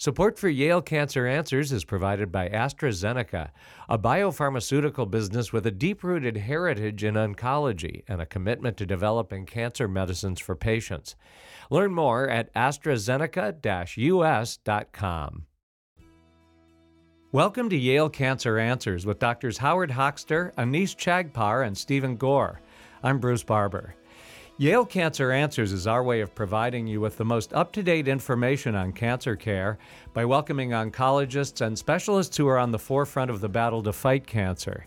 Support for Yale Cancer Answers is provided by AstraZeneca, a biopharmaceutical business with a deep rooted heritage in oncology and a commitment to developing cancer medicines for patients. Learn more at AstraZeneca US.com. Welcome to Yale Cancer Answers with Doctors Howard Hochster, Anees Chagpar, and Stephen Gore. I'm Bruce Barber. Yale Cancer Answers is our way of providing you with the most up to date information on cancer care by welcoming oncologists and specialists who are on the forefront of the battle to fight cancer.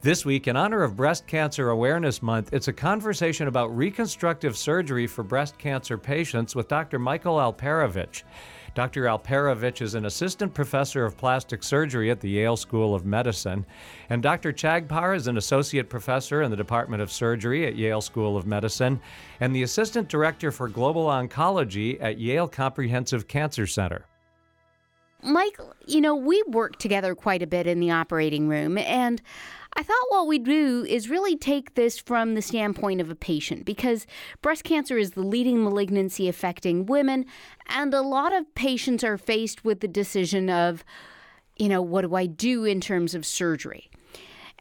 This week, in honor of Breast Cancer Awareness Month, it's a conversation about reconstructive surgery for breast cancer patients with Dr. Michael Alperovich. Dr. Alperovich is an assistant professor of plastic surgery at the Yale School of Medicine, and Dr. Chagpar is an associate professor in the Department of Surgery at Yale School of Medicine and the assistant director for global oncology at Yale Comprehensive Cancer Center. Mike, you know, we work together quite a bit in the operating room, and I thought what we'd do is really take this from the standpoint of a patient because breast cancer is the leading malignancy affecting women, and a lot of patients are faced with the decision of, you know, what do I do in terms of surgery?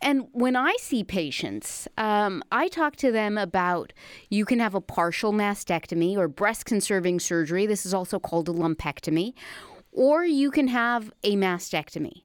And when I see patients, um, I talk to them about you can have a partial mastectomy or breast conserving surgery. This is also called a lumpectomy, or you can have a mastectomy.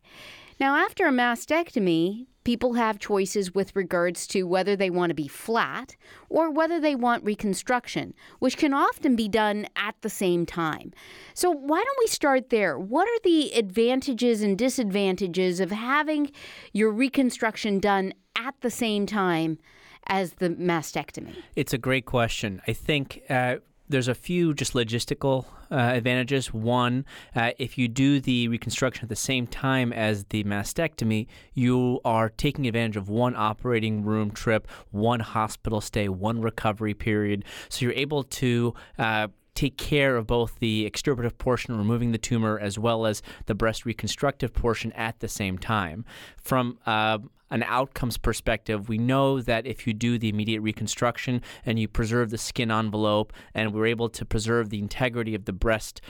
Now, after a mastectomy, people have choices with regards to whether they want to be flat or whether they want reconstruction, which can often be done at the same time. So, why don't we start there? What are the advantages and disadvantages of having your reconstruction done at the same time as the mastectomy? It's a great question. I think. Uh, there's a few just logistical uh, advantages. One, uh, if you do the reconstruction at the same time as the mastectomy, you are taking advantage of one operating room trip, one hospital stay, one recovery period. So you're able to uh, take care of both the extirpative portion, removing the tumor, as well as the breast reconstructive portion at the same time. From uh, an outcomes perspective, we know that if you do the immediate reconstruction and you preserve the skin envelope and we're able to preserve the integrity of the breast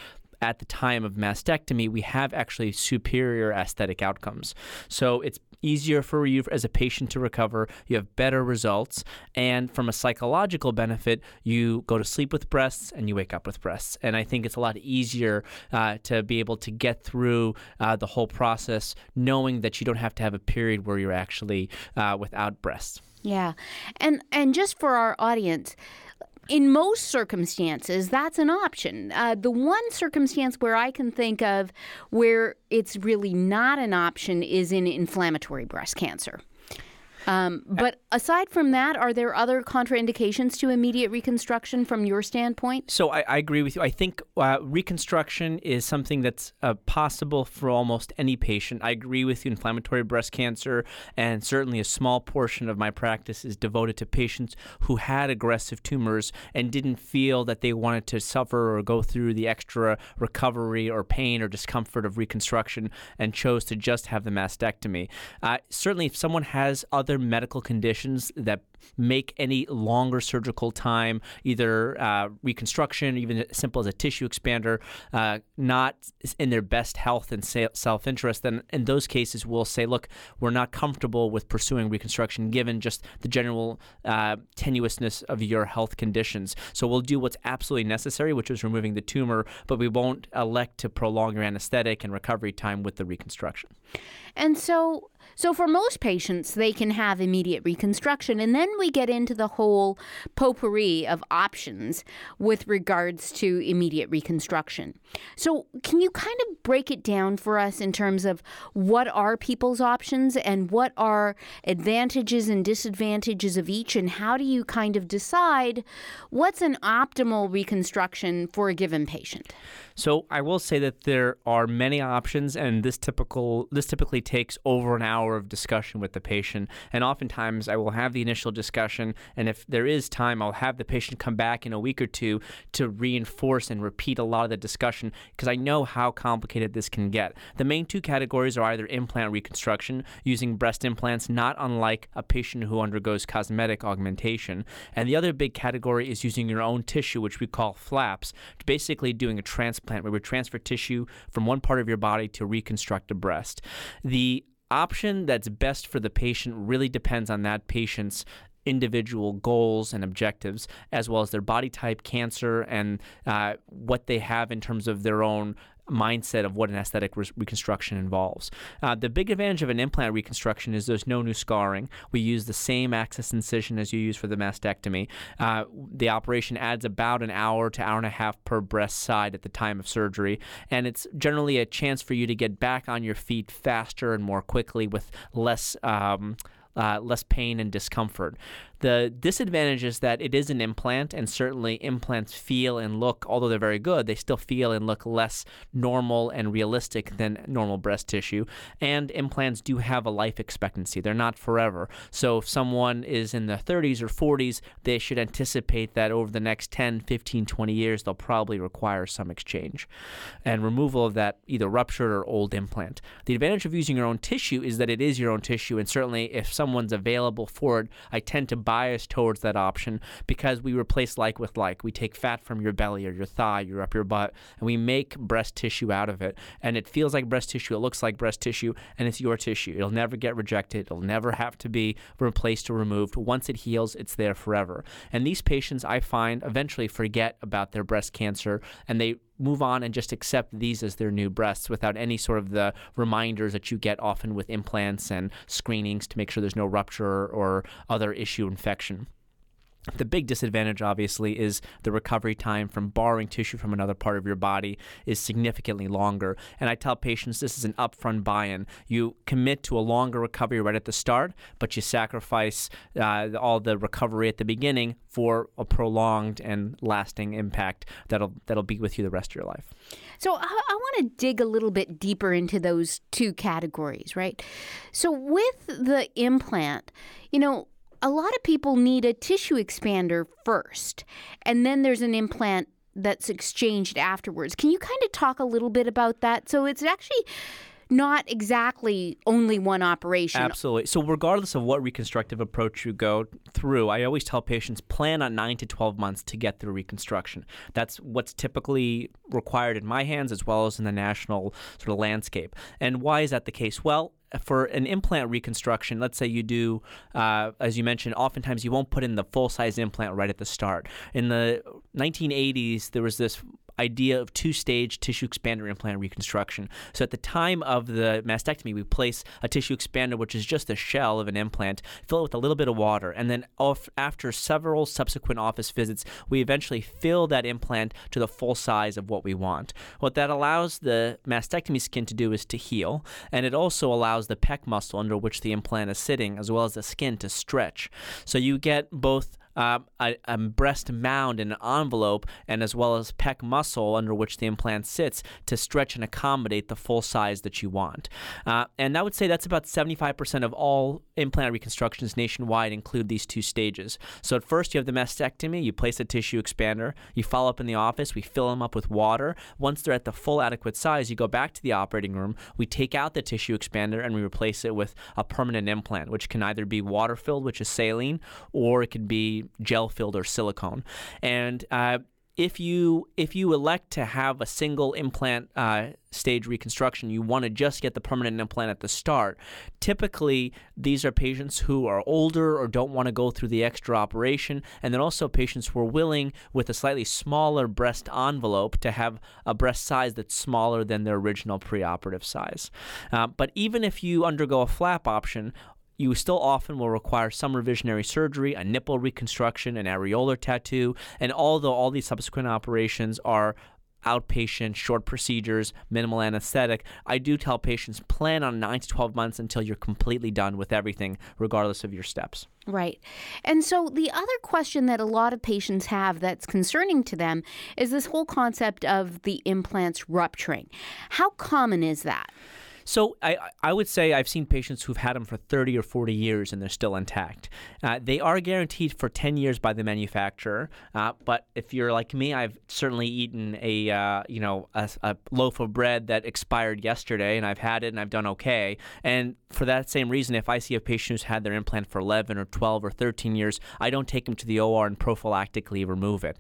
at the time of mastectomy, we have actually superior aesthetic outcomes. So it's easier for you as a patient to recover. You have better results. And from a psychological benefit, you go to sleep with breasts and you wake up with breasts. And I think it's a lot easier uh, to be able to get through uh, the whole process knowing that you don't have to have a period where you're actually uh, without breasts. Yeah. And and just for our audience, in most circumstances, that's an option. Uh, the one circumstance where I can think of where it's really not an option is in inflammatory breast cancer. Um, but aside from that, are there other contraindications to immediate reconstruction from your standpoint? So I, I agree with you. I think uh, reconstruction is something that's uh, possible for almost any patient. I agree with you. Inflammatory breast cancer, and certainly a small portion of my practice is devoted to patients who had aggressive tumors and didn't feel that they wanted to suffer or go through the extra recovery or pain or discomfort of reconstruction and chose to just have the mastectomy. Uh, certainly, if someone has other other medical conditions that make any longer surgical time, either uh, reconstruction, even as simple as a tissue expander, uh, not in their best health and self interest, then in those cases, we'll say, look, we're not comfortable with pursuing reconstruction given just the general uh, tenuousness of your health conditions. So we'll do what's absolutely necessary, which is removing the tumor, but we won't elect to prolong your anesthetic and recovery time with the reconstruction. And so, so for most patients, they can have immediate reconstruction, and then we get into the whole potpourri of options with regards to immediate reconstruction. So, can you kind of break it down for us in terms of what are people's options and what are advantages and disadvantages of each, and how do you kind of decide what's an optimal reconstruction for a given patient? So I will say that there are many options, and this typical this typically takes over an hour of discussion with the patient. And oftentimes, I will have the initial discussion, and if there is time, I'll have the patient come back in a week or two to reinforce and repeat a lot of the discussion because I know how complicated this can get. The main two categories are either implant reconstruction using breast implants, not unlike a patient who undergoes cosmetic augmentation, and the other big category is using your own tissue, which we call flaps, basically doing a transplant transplant, where we transfer tissue from one part of your body to reconstruct a breast. The option that's best for the patient really depends on that patient's individual goals and objectives, as well as their body type, cancer, and uh, what they have in terms of their own mindset of what an aesthetic re- reconstruction involves. Uh, the big advantage of an implant reconstruction is there's no new scarring. We use the same access incision as you use for the mastectomy. Uh, the operation adds about an hour to hour and a half per breast side at the time of surgery, and it's generally a chance for you to get back on your feet faster and more quickly with less. Um, uh, less pain and discomfort. The disadvantage is that it is an implant, and certainly implants feel and look, although they're very good, they still feel and look less normal and realistic than normal breast tissue. And implants do have a life expectancy, they're not forever. So if someone is in their 30s or 40s, they should anticipate that over the next 10, 15, 20 years, they'll probably require some exchange and removal of that either ruptured or old implant. The advantage of using your own tissue is that it is your own tissue, and certainly if someone's available for it, I tend to bias towards that option because we replace like with like. We take fat from your belly or your thigh, your up your butt, and we make breast tissue out of it. And it feels like breast tissue, it looks like breast tissue, and it's your tissue. It'll never get rejected. It'll never have to be replaced or removed. Once it heals, it's there forever. And these patients, I find, eventually forget about their breast cancer and they move on and just accept these as their new breasts without any sort of the reminders that you get often with implants and screenings to make sure there's no rupture or other issue infection. The big disadvantage, obviously, is the recovery time from borrowing tissue from another part of your body is significantly longer. And I tell patients this is an upfront buy in. You commit to a longer recovery right at the start, but you sacrifice uh, all the recovery at the beginning for a prolonged and lasting impact that'll, that'll be with you the rest of your life. So I, I want to dig a little bit deeper into those two categories, right? So with the implant, you know, a lot of people need a tissue expander first, and then there's an implant that's exchanged afterwards. Can you kind of talk a little bit about that? So it's actually not exactly only one operation. Absolutely. So, regardless of what reconstructive approach you go through, I always tell patients plan on nine to 12 months to get through reconstruction. That's what's typically required in my hands as well as in the national sort of landscape. And why is that the case? Well, for an implant reconstruction, let's say you do, uh, as you mentioned, oftentimes you won't put in the full size implant right at the start. In the 1980s, there was this idea of two stage tissue expander implant reconstruction. So at the time of the mastectomy, we place a tissue expander, which is just a shell of an implant, fill it with a little bit of water, and then off, after several subsequent office visits, we eventually fill that implant to the full size of what we want. What that allows the mastectomy skin to do is to heal, and it also allows the pec muscle under which the implant is sitting, as well as the skin, to stretch. So you get both uh, a, a, breast mound and an envelope, and as well as pec muscle under which the implant sits to stretch and accommodate the full size that you want. Uh, and I would say that's about 75% of all implant reconstructions nationwide include these two stages. So at first you have the mastectomy, you place a tissue expander, you follow up in the office, we fill them up with water. Once they're at the full adequate size, you go back to the operating room, we take out the tissue expander and we replace it with a permanent implant, which can either be water filled, which is saline, or it can be gel filled or silicone. And uh, if you if you elect to have a single implant uh, stage reconstruction, you want to just get the permanent implant at the start. Typically, these are patients who are older or don't want to go through the extra operation, and then also patients who are willing, with a slightly smaller breast envelope, to have a breast size that's smaller than their original preoperative size. Uh, but even if you undergo a flap option, you still often will require some revisionary surgery, a nipple reconstruction, an areolar tattoo, and although all these subsequent operations are outpatient, short procedures, minimal anesthetic, I do tell patients plan on 9 to 12 months until you're completely done with everything, regardless of your steps. Right. And so the other question that a lot of patients have that's concerning to them is this whole concept of the implants rupturing. How common is that? So I, I would say I've seen patients who've had them for 30 or 40 years and they're still intact. Uh, they are guaranteed for 10 years by the manufacturer, uh, but if you're like me, I've certainly eaten a uh, you know a, a, loaf of bread that expired yesterday, and I've had it and I've done okay. And for that same reason, if I see a patient who's had their implant for 11 or 12 or 13 years, I don't take them to the OR and prophylactically remove it.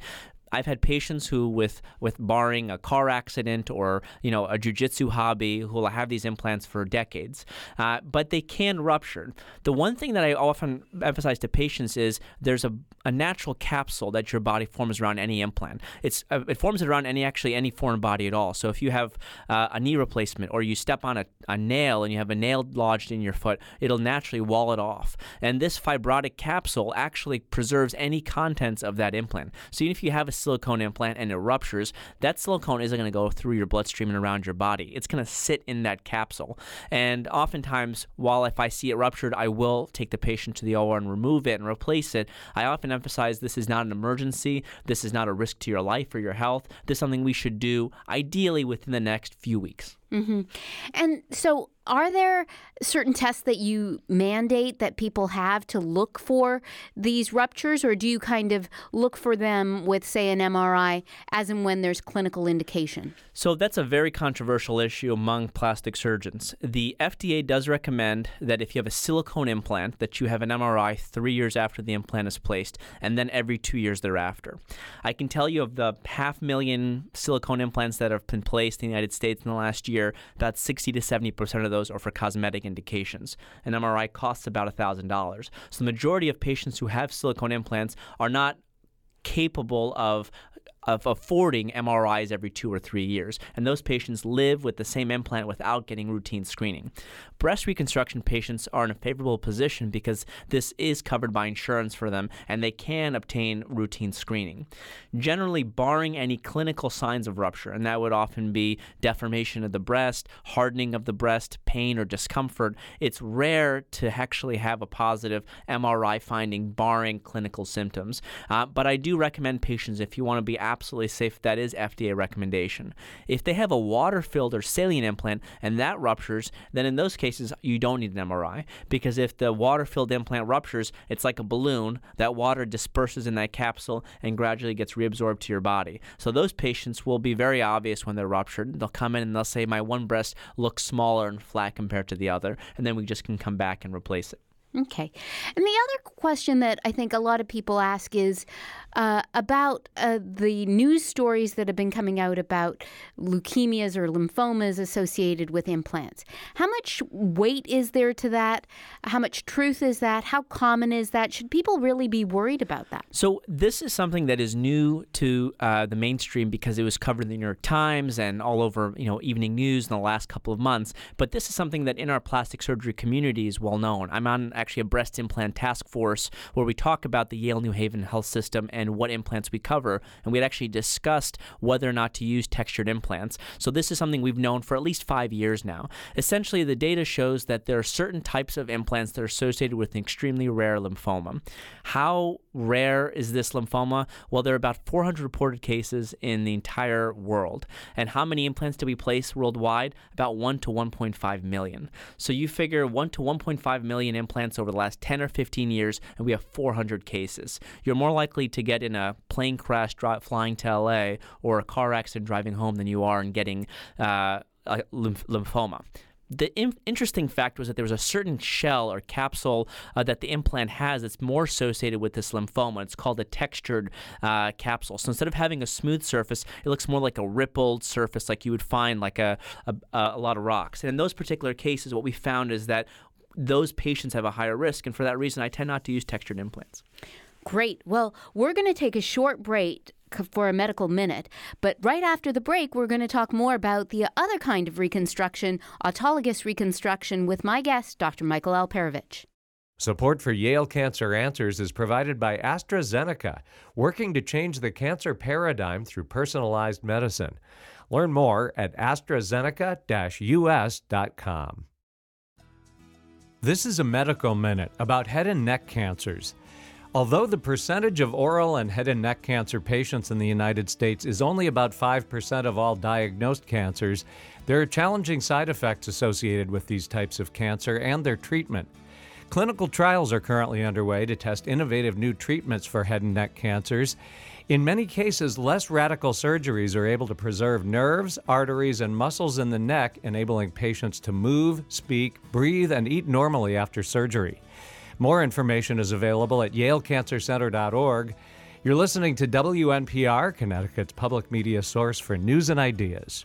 I've had patients who, with with barring a car accident or you know a jujitsu hobby, who will have these implants for decades, uh, but they can rupture. The one thing that I often emphasize to patients is there's a, a natural capsule that your body forms around any implant. It's uh, it forms it around any actually any foreign body at all. So if you have uh, a knee replacement or you step on a, a nail and you have a nail lodged in your foot, it'll naturally wall it off. And this fibrotic capsule actually preserves any contents of that implant. So even if you have a silicone implant and it ruptures, that silicone isn't going to go through your bloodstream and around your body. It's going to sit in that capsule. And oftentimes, while if I see it ruptured, I will take the patient to the OR and remove it and replace it. I often emphasize this is not an emergency. This is not a risk to your life or your health. This is something we should do ideally within the next few weeks. Mm-hmm. And so, are there certain tests that you mandate that people have to look for these ruptures, or do you kind of look for them with, say, an MRI as and when there's clinical indication? So, that's a very controversial issue among plastic surgeons. The FDA does recommend that if you have a silicone implant, that you have an MRI three years after the implant is placed, and then every two years thereafter. I can tell you of the half million silicone implants that have been placed in the United States in the last year, about 60 to 70 percent of those are for cosmetic indications. An MRI costs about $1,000. So the majority of patients who have silicone implants are not capable of of affording MRIs every two or three years, and those patients live with the same implant without getting routine screening. Breast reconstruction patients are in a favorable position because this is covered by insurance for them and they can obtain routine screening. Generally, barring any clinical signs of rupture, and that would often be deformation of the breast, hardening of the breast, pain or discomfort, it's rare to actually have a positive MRI finding barring clinical symptoms. Uh, but I do recommend patients, if you want to be safe, that is FDA recommendation. If they have a water filled or saline implant and that ruptures, then in those cases, cases, you don't need an MRI because if the water filled implant ruptures, it's like a balloon. That water disperses in that capsule and gradually gets reabsorbed to your body. So those patients will be very obvious when they're ruptured. They'll come in and they'll say, My one breast looks smaller and flat compared to the other. And then we just can come back and replace it. Okay. And the other question that I think a lot of people ask is uh, about uh, the news stories that have been coming out about leukemias or lymphomas associated with implants. How much weight is there to that? How much truth is that? How common is that? Should people really be worried about that? So, this is something that is new to uh, the mainstream because it was covered in the New York Times and all over, you know, evening news in the last couple of months. But this is something that in our plastic surgery community is well known. I'm on actually a breast implant task force where we talk about the Yale New Haven health system and what implants we cover. And we had actually discussed whether or not to use textured implants. So this is something we've known for at least five years now. Essentially, the data shows that there are certain types of implants that are associated with an extremely rare lymphoma. How rare is this lymphoma? Well, there are about 400 reported cases in the entire world. And how many implants do we place worldwide? About 1 to 1.5 million. So you figure 1 to 1.5 million implants over the last 10 or 15 years, and we have 400 cases. You're more likely to get in a plane crash flying to LA or a car accident driving home than you are in getting uh, lymph- lymphoma the in- interesting fact was that there was a certain shell or capsule uh, that the implant has that's more associated with this lymphoma. It's called a textured uh, capsule. So instead of having a smooth surface, it looks more like a rippled surface, like you would find like a, a, a lot of rocks. And in those particular cases, what we found is that those patients have a higher risk, and for that reason, I tend not to use textured implants. Great. Well, we're going to take a short break for a medical minute. But right after the break, we're going to talk more about the other kind of reconstruction, autologous reconstruction, with my guest, Dr. Michael Alperovich. Support for Yale Cancer Answers is provided by AstraZeneca, working to change the cancer paradigm through personalized medicine. Learn more at AstraZeneca-US.com. This is a medical minute about head and neck cancers. Although the percentage of oral and head and neck cancer patients in the United States is only about 5% of all diagnosed cancers, there are challenging side effects associated with these types of cancer and their treatment. Clinical trials are currently underway to test innovative new treatments for head and neck cancers. In many cases, less radical surgeries are able to preserve nerves, arteries, and muscles in the neck, enabling patients to move, speak, breathe, and eat normally after surgery. More information is available at yalecancercenter.org. You're listening to WNPR, Connecticut's public media source for news and ideas.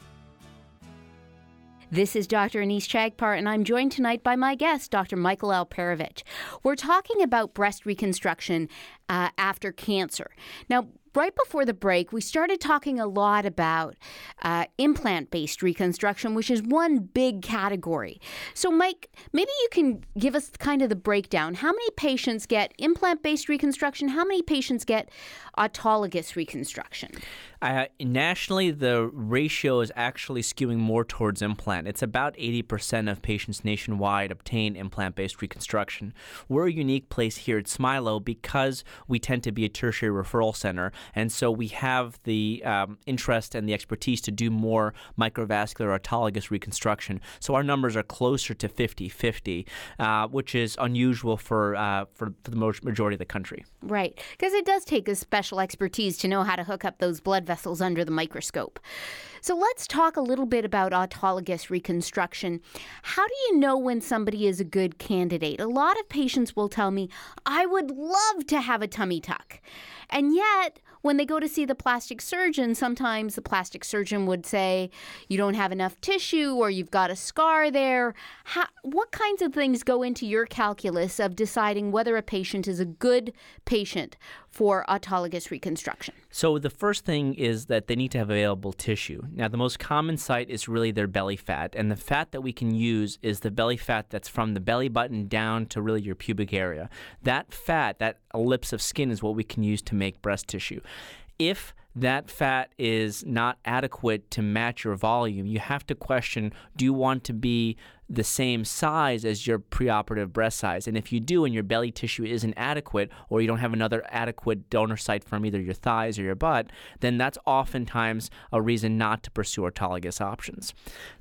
This is Dr. Anees Chagpar, and I'm joined tonight by my guest, Dr. Michael Alperovich. We're talking about breast reconstruction uh, after cancer. Now, right before the break, we started talking a lot about uh, implant based reconstruction, which is one big category. So, Mike, maybe you can give us kind of the breakdown. How many patients get implant based reconstruction? How many patients get autologous reconstruction? Uh, nationally, the ratio is actually skewing more towards implant. It's about 80% of patients nationwide obtain implant based reconstruction. We're a unique place here at Smilow because we tend to be a tertiary referral center, and so we have the um, interest and the expertise to do more microvascular autologous reconstruction. So our numbers are closer to 50 50, uh, which is unusual for, uh, for, for the majority of the country. Right, because it does take a special expertise to know how to hook up those blood vessels under the microscope. So let's talk a little bit about autologous reconstruction. How do you know when somebody is a good candidate? A lot of patients will tell me, I would love to have a tummy tuck. And yet, when they go to see the plastic surgeon, sometimes the plastic surgeon would say, You don't have enough tissue or you've got a scar there. How, what kinds of things go into your calculus of deciding whether a patient is a good patient for autologous reconstruction? So, the first thing is that they need to have available tissue. Now, the most common site is really their belly fat, and the fat that we can use is the belly fat that's from the belly button down to really your pubic area. That fat, that ellipse of skin, is what we can use to make breast tissue. If that fat is not adequate to match your volume, you have to question do you want to be the same size as your preoperative breast size. And if you do and your belly tissue isn't adequate or you don't have another adequate donor site from either your thighs or your butt, then that's oftentimes a reason not to pursue autologous options.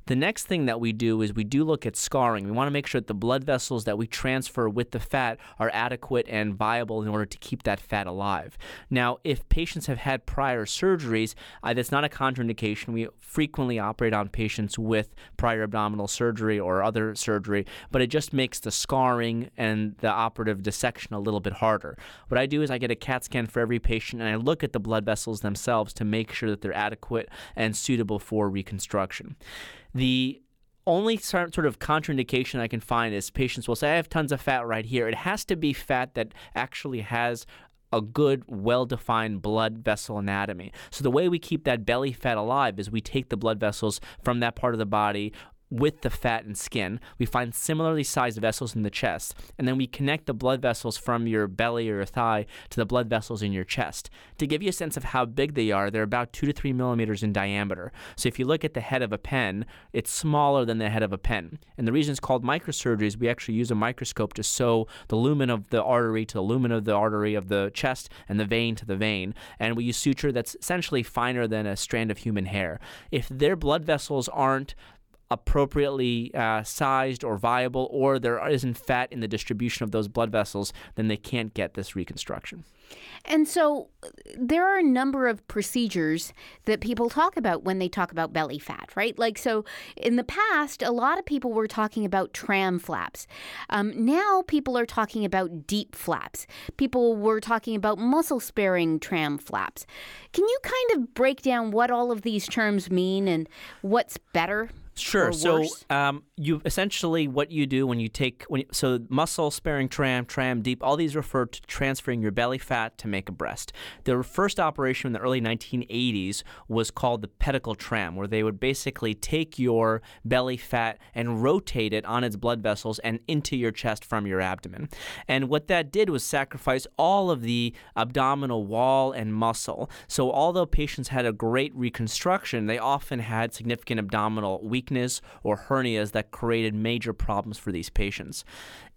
The next thing that we do is we do look at scarring. We want to make sure that the blood vessels that we transfer with the fat are adequate and viable in order to keep that fat alive. Now, if patients have had prior surgeries, uh, that's not a contraindication. We frequently operate on patients with prior abdominal surgery or other surgery, but it just makes the scarring and the operative dissection a little bit harder. What I do is I get a CAT scan for every patient and I look at the blood vessels themselves to make sure that they're adequate and suitable for reconstruction. The only sort of contraindication I can find is patients will say, I have tons of fat right here. It has to be fat that actually has a good, well defined blood vessel anatomy. So, the way we keep that belly fat alive is we take the blood vessels from that part of the body with the fat and skin. We find similarly sized vessels in the chest, and then we connect the blood vessels from your belly or your thigh to the blood vessels in your chest. To give you a sense of how big they are, they're about two to three millimeters in diameter. So if you look at the head of a pen, it's smaller than the head of a pen. And the reason it's called microsurgery is we actually use a microscope to sew the lumen of the artery to the lumen of the artery of the chest and the vein to the vein. And we use suture that's essentially finer than a strand of human hair. If their blood vessels aren't appropriately uh, sized or viable, or there isn't fat in the distribution of those blood vessels, then they can't get this reconstruction. And so there are a number of procedures that people talk about when they talk about belly fat, right? Like, so in the past, a lot of people were talking about tram flaps. Um, now people are talking about DIEP flaps. People were talking about muscle sparing tram flaps. Can you kind of break down what all of these terms mean and what's better? Sure. So um, you essentially what you do when you take when you, so muscle sparing tram, tram DIEP all these refer to transferring your belly fat to make a breast. The first operation in the early 1980s was called the pedicle tram, where they would basically take your belly fat and rotate it on its blood vessels and into your chest from your abdomen. And what that did was sacrifice all of the abdominal wall and muscle. So although patients had a great reconstruction, they often had significant abdominal weakness weakness or hernias that created major problems for these patients.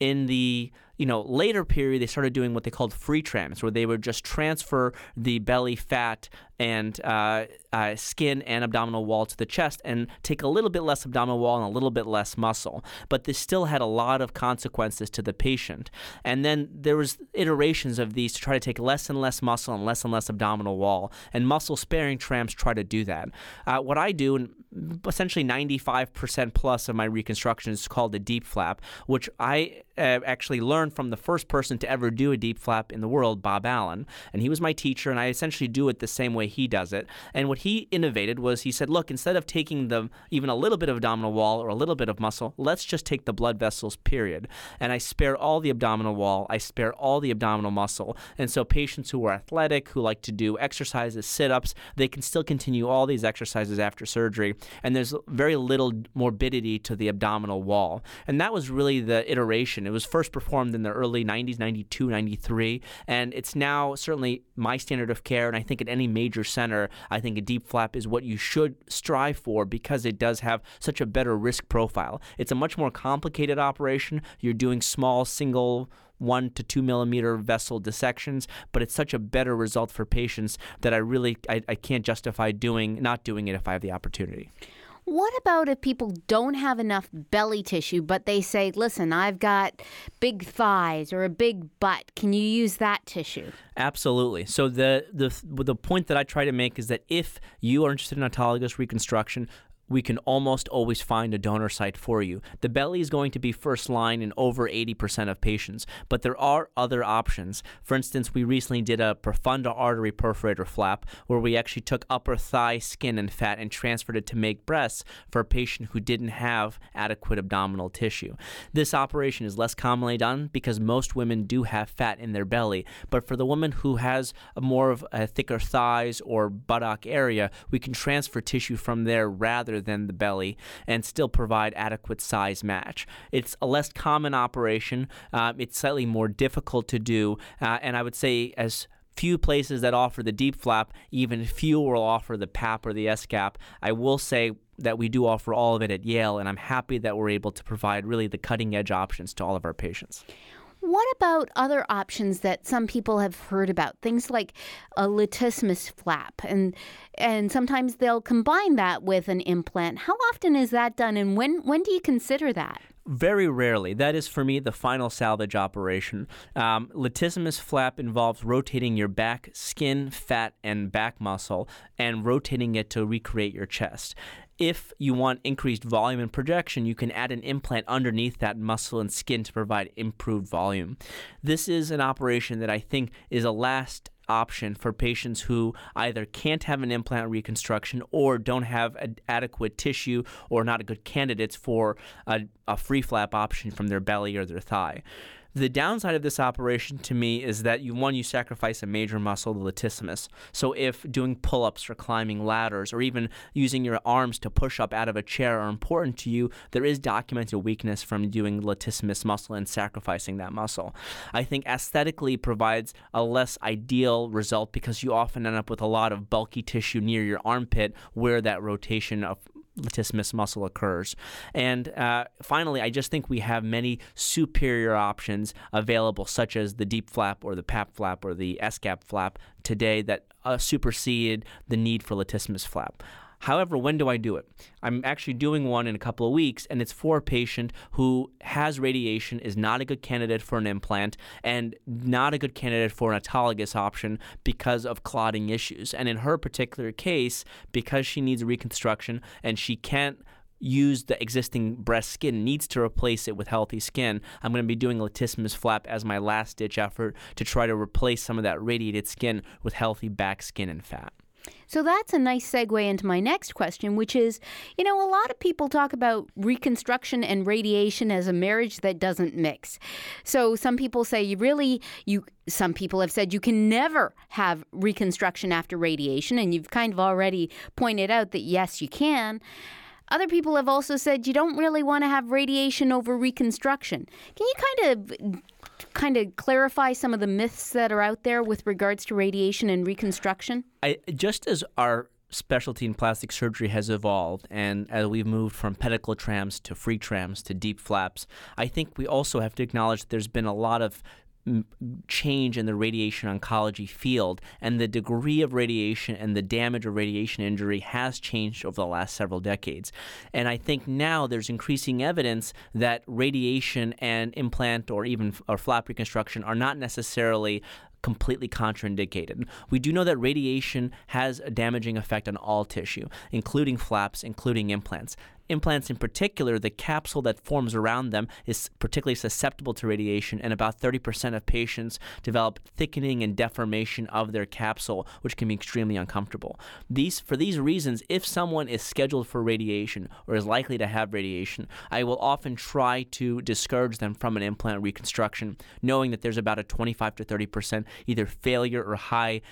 In the you know, later period, they started doing what they called free trams, where they would just transfer the belly fat and uh, uh, skin and abdominal wall to the chest and take a little bit less abdominal wall and a little bit less muscle. But this still had a lot of consequences to the patient. And then there was iterations of these to try to take less and less muscle and less and less abdominal wall. And muscle sparing trams try to do that. Uh, what I do, and essentially 95% plus of my reconstruction is called the DIEP flap, which I uh, actually learned from the first person to ever do a DIEP flap in the world, Bob Allen. And he was my teacher, and I essentially do it the same way he does it. And what he innovated was he said, look, instead of taking the even a little bit of abdominal wall or a little bit of muscle, let's just take the blood vessels, period. And I spare all the abdominal wall, I spare all the abdominal muscle. And so patients who are athletic, who like to do exercises, sit ups, they can still continue all these exercises after surgery. And there's very little morbidity to the abdominal wall. And that was really the iteration. It was first performed in the early 90s, 92, 93. And it's now certainly my standard of care. And I think at any major center, I think a DIEP flap is what you should strive for because it does have such a better risk profile. It's a much more complicated operation. You're doing small, single, one to two millimeter vessel dissections, but it's such a better result for patients that I really I, I can't justify doing not doing it if I have the opportunity. What about if people don't have enough belly tissue, but they say, listen, I've got big thighs or a big butt? Can you use that tissue? Absolutely. So the the the point that I try to make is that if you are interested in autologous reconstruction, we can almost always find a donor site for you. The belly is going to be first line in over 80% of patients, but there are other options. For instance, we recently did a profunda artery perforator flap where we actually took upper thigh skin and fat and transferred it to make breasts for a patient who didn't have adequate abdominal tissue. This operation is less commonly done because most women do have fat in their belly, but for the woman who has more of a thicker thighs or buttock area, we can transfer tissue from there rather than the belly and still provide adequate size match. It's a less common operation. Uh, it's slightly more difficult to do, uh, and I would say as few places that offer the DIEP flap, even fewer will offer the PAP or the SGAP. I will say that we do offer all of it at Yale, and I'm happy that we're able to provide really the cutting edge options to all of our patients. What about other options that some people have heard about? Things like a latissimus flap, and and sometimes they'll combine that with an implant. How often is that done, and when when do you consider that? Very rarely. That is for me the final salvage operation. Um, latissimus flap involves rotating your back skin, fat, and back muscle and rotating it to recreate your chest if you want increased volume and projection, you can add an implant underneath that muscle and skin to provide improved volume. This is an operation that I think is a last option for patients who either can't have an implant reconstruction or don't have adequate tissue or not a good candidates for a, a free flap option from their belly or their thigh. The downside of this operation to me is that you one you sacrifice a major muscle, the latissimus. So if doing pull-ups or climbing ladders or even using your arms to push up out of a chair are important to you, there is documented weakness from doing latissimus muscle and sacrificing that muscle. I think aesthetically provides a less ideal result because you often end up with a lot of bulky tissue near your armpit where that rotation of latissimus muscle occurs. And uh, finally, I just think we have many superior options available, such as the DIEP flap or the PAP flap or the SGAP flap today that uh, supersede the need for latissimus flap. However, when do I do it? I'm actually doing one in a couple of weeks, and it's for a patient who has radiation, is not a good candidate for an implant, and not a good candidate for an autologous option because of clotting issues. And in her particular case, because she needs reconstruction and she can't use the existing breast skin needs to replace it with healthy skin. I'm going to be doing latissimus flap as my last ditch effort to try to replace some of that radiated skin with healthy back skin and fat. So that's a nice segue into my next question, which is you know, a lot of people talk about reconstruction and radiation as a marriage that doesn't mix. So some people say you really, you, some people have said you can never have reconstruction after radiation, and you've kind of already pointed out that yes, you can. Other people have also said you don't really want to have radiation over reconstruction. Can you kind of kind of clarify some of the myths that are out there with regards to radiation and reconstruction? I, just as our specialty in plastic surgery has evolved, and as we've moved from pedicle trams to free trams to DIEP flaps, I think we also have to acknowledge that there's been a lot of change in the radiation oncology field, and the degree of radiation and the damage of radiation injury has changed over the last several decades. And I think now there's increasing evidence that radiation and implant or even or flap reconstruction are not necessarily completely contraindicated. We do know that radiation has a damaging effect on all tissue, including flaps, including implants. Implants in particular, the capsule that forms around them is particularly susceptible to radiation, and about 30% of patients develop thickening and deformation of their capsule, which can be extremely uncomfortable. These, for these reasons, if someone is scheduled for radiation or is likely to have radiation, I will often try to discourage them from an implant reconstruction, knowing that there's about a 25 to 30% either failure or high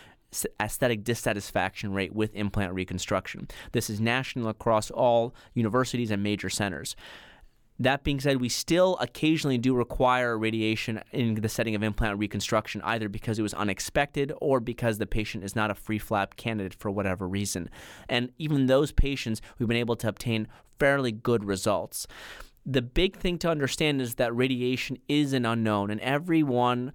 aesthetic dissatisfaction rate with implant reconstruction. This is national across all universities and major centers. That being said, we still occasionally do require radiation in the setting of implant reconstruction, either because it was unexpected or because the patient is not a free flap candidate for whatever reason. And even those patients, we've been able to obtain fairly good results. The big thing to understand is that radiation is an unknown, and everyone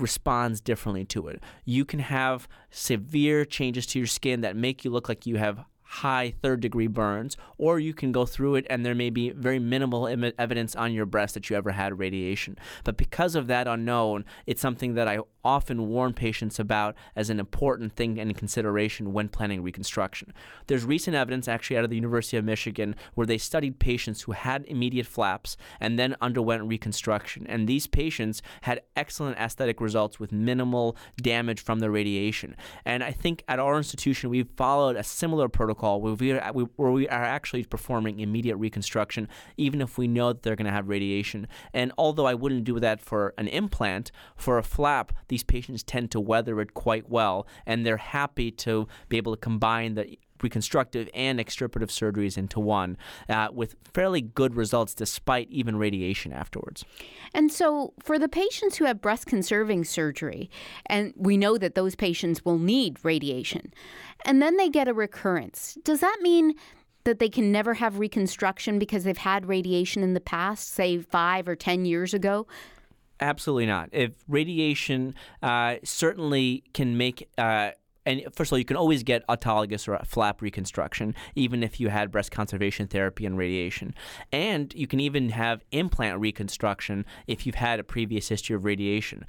responds differently to it. You can have severe changes to your skin that make you look like you have high third degree burns, or you can go through it and there may be very minimal Im- evidence on your breast that you ever had radiation. But because of that unknown, it's something that I often warn patients about as an important thing and consideration when planning reconstruction. There's recent evidence actually out of the University of Michigan where they studied patients who had immediate flaps and then underwent reconstruction. And these patients had excellent aesthetic results with minimal damage from the radiation. And I think at our institution, we've followed a similar protocol where we are, where we are actually performing immediate reconstruction, even if we know that they're going to have radiation. And although I wouldn't do that for an implant, for a flap, these patients tend to weather it quite well, and they're happy to be able to combine the reconstructive and extirpative surgeries into one uh, with fairly good results despite even radiation afterwards. And so, for the patients who have breast conserving surgery, and we know that those patients will need radiation, and then they get a recurrence, does that mean? That they can never have reconstruction because they've had radiation in the past, say five or 10 years ago? Absolutely not. If radiation uh, certainly can make. Uh, and first of all, you can always get autologous or flap reconstruction, even if you had breast conservation therapy and radiation. And you can even have implant reconstruction if you've had a previous history of radiation.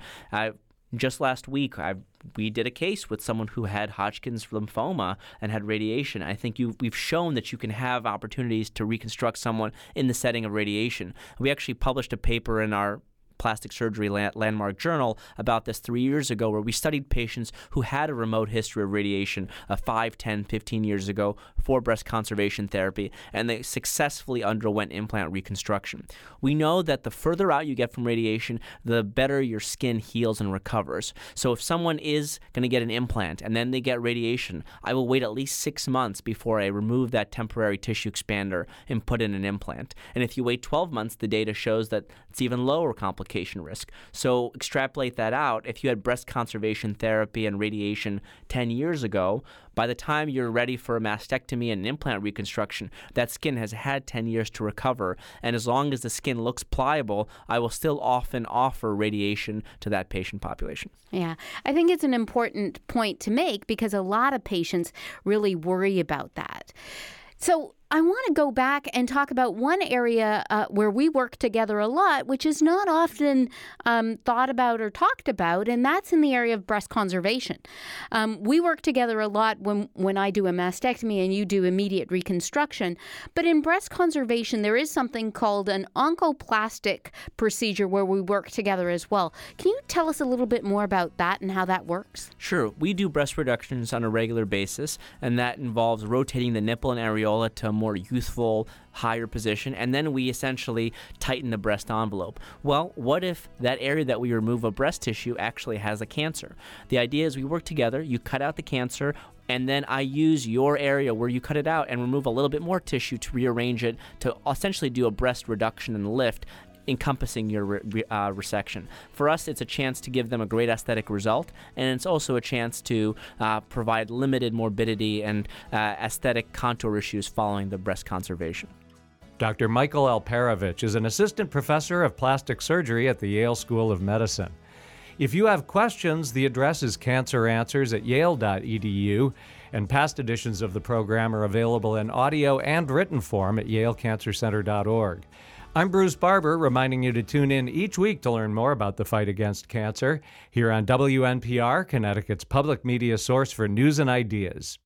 Just last week, I, we did a case with someone who had Hodgkin's lymphoma and had radiation. I think you, we've shown that you can have opportunities to reconstruct someone in the setting of radiation. We actually published a paper in our Plastic Surgery Landmark Journal about this three years ago, where we studied patients who had a remote history of radiation uh, 5, 10, 15 years ago for breast conservation therapy, and they successfully underwent implant reconstruction. We know that the further out you get from radiation, the better your skin heals and recovers. So if someone is going to get an implant and then they get radiation, I will wait at least six months before I remove that temporary tissue expander and put in an implant. And if you wait 12 months, the data shows that it's even lower complication complication risk. So extrapolate that out. If you had breast conservation therapy and radiation 10 years ago, by the time you're ready for a mastectomy and implant reconstruction, that skin has had 10 years to recover. And as long as the skin looks pliable, I will still often offer radiation to that patient population. Yeah, I think it's an important point to make because a lot of patients really worry about that. So, I want to go back and talk about one area uh, where we work together a lot, which is not often um, thought about or talked about, and that's in the area of breast conservation. Um, we work together a lot when, when I do a mastectomy and you do immediate reconstruction. But in breast conservation, there is something called an oncoplastic procedure where we work together as well. Can you tell us a little bit more about that and how that works? Sure. We do breast reductions on a regular basis, and that involves rotating the nipple and areola to more youthful, higher position, and then we essentially tighten the breast envelope. Well, what if that area that we remove of breast tissue actually has a cancer? The idea is we work together, you cut out the cancer, and then I use your area where you cut it out and remove a little bit more tissue to rearrange it to essentially do a breast reduction and lift encompassing your re- uh, resection. For us, it's a chance to give them a great aesthetic result, and it's also a chance to uh, provide limited morbidity and uh, aesthetic contour issues following the breast conservation. Dr. Michael Alperovich is an assistant professor of plastic surgery at the Yale School of Medicine. If you have questions, the address is canceranswers at yale.edu, and past editions of the program are available in audio and written form at yalecancercenter.org. I'm Bruce Barber, reminding you to tune in each week to learn more about the fight against cancer here on WNPR, Connecticut's public media source for news and ideas.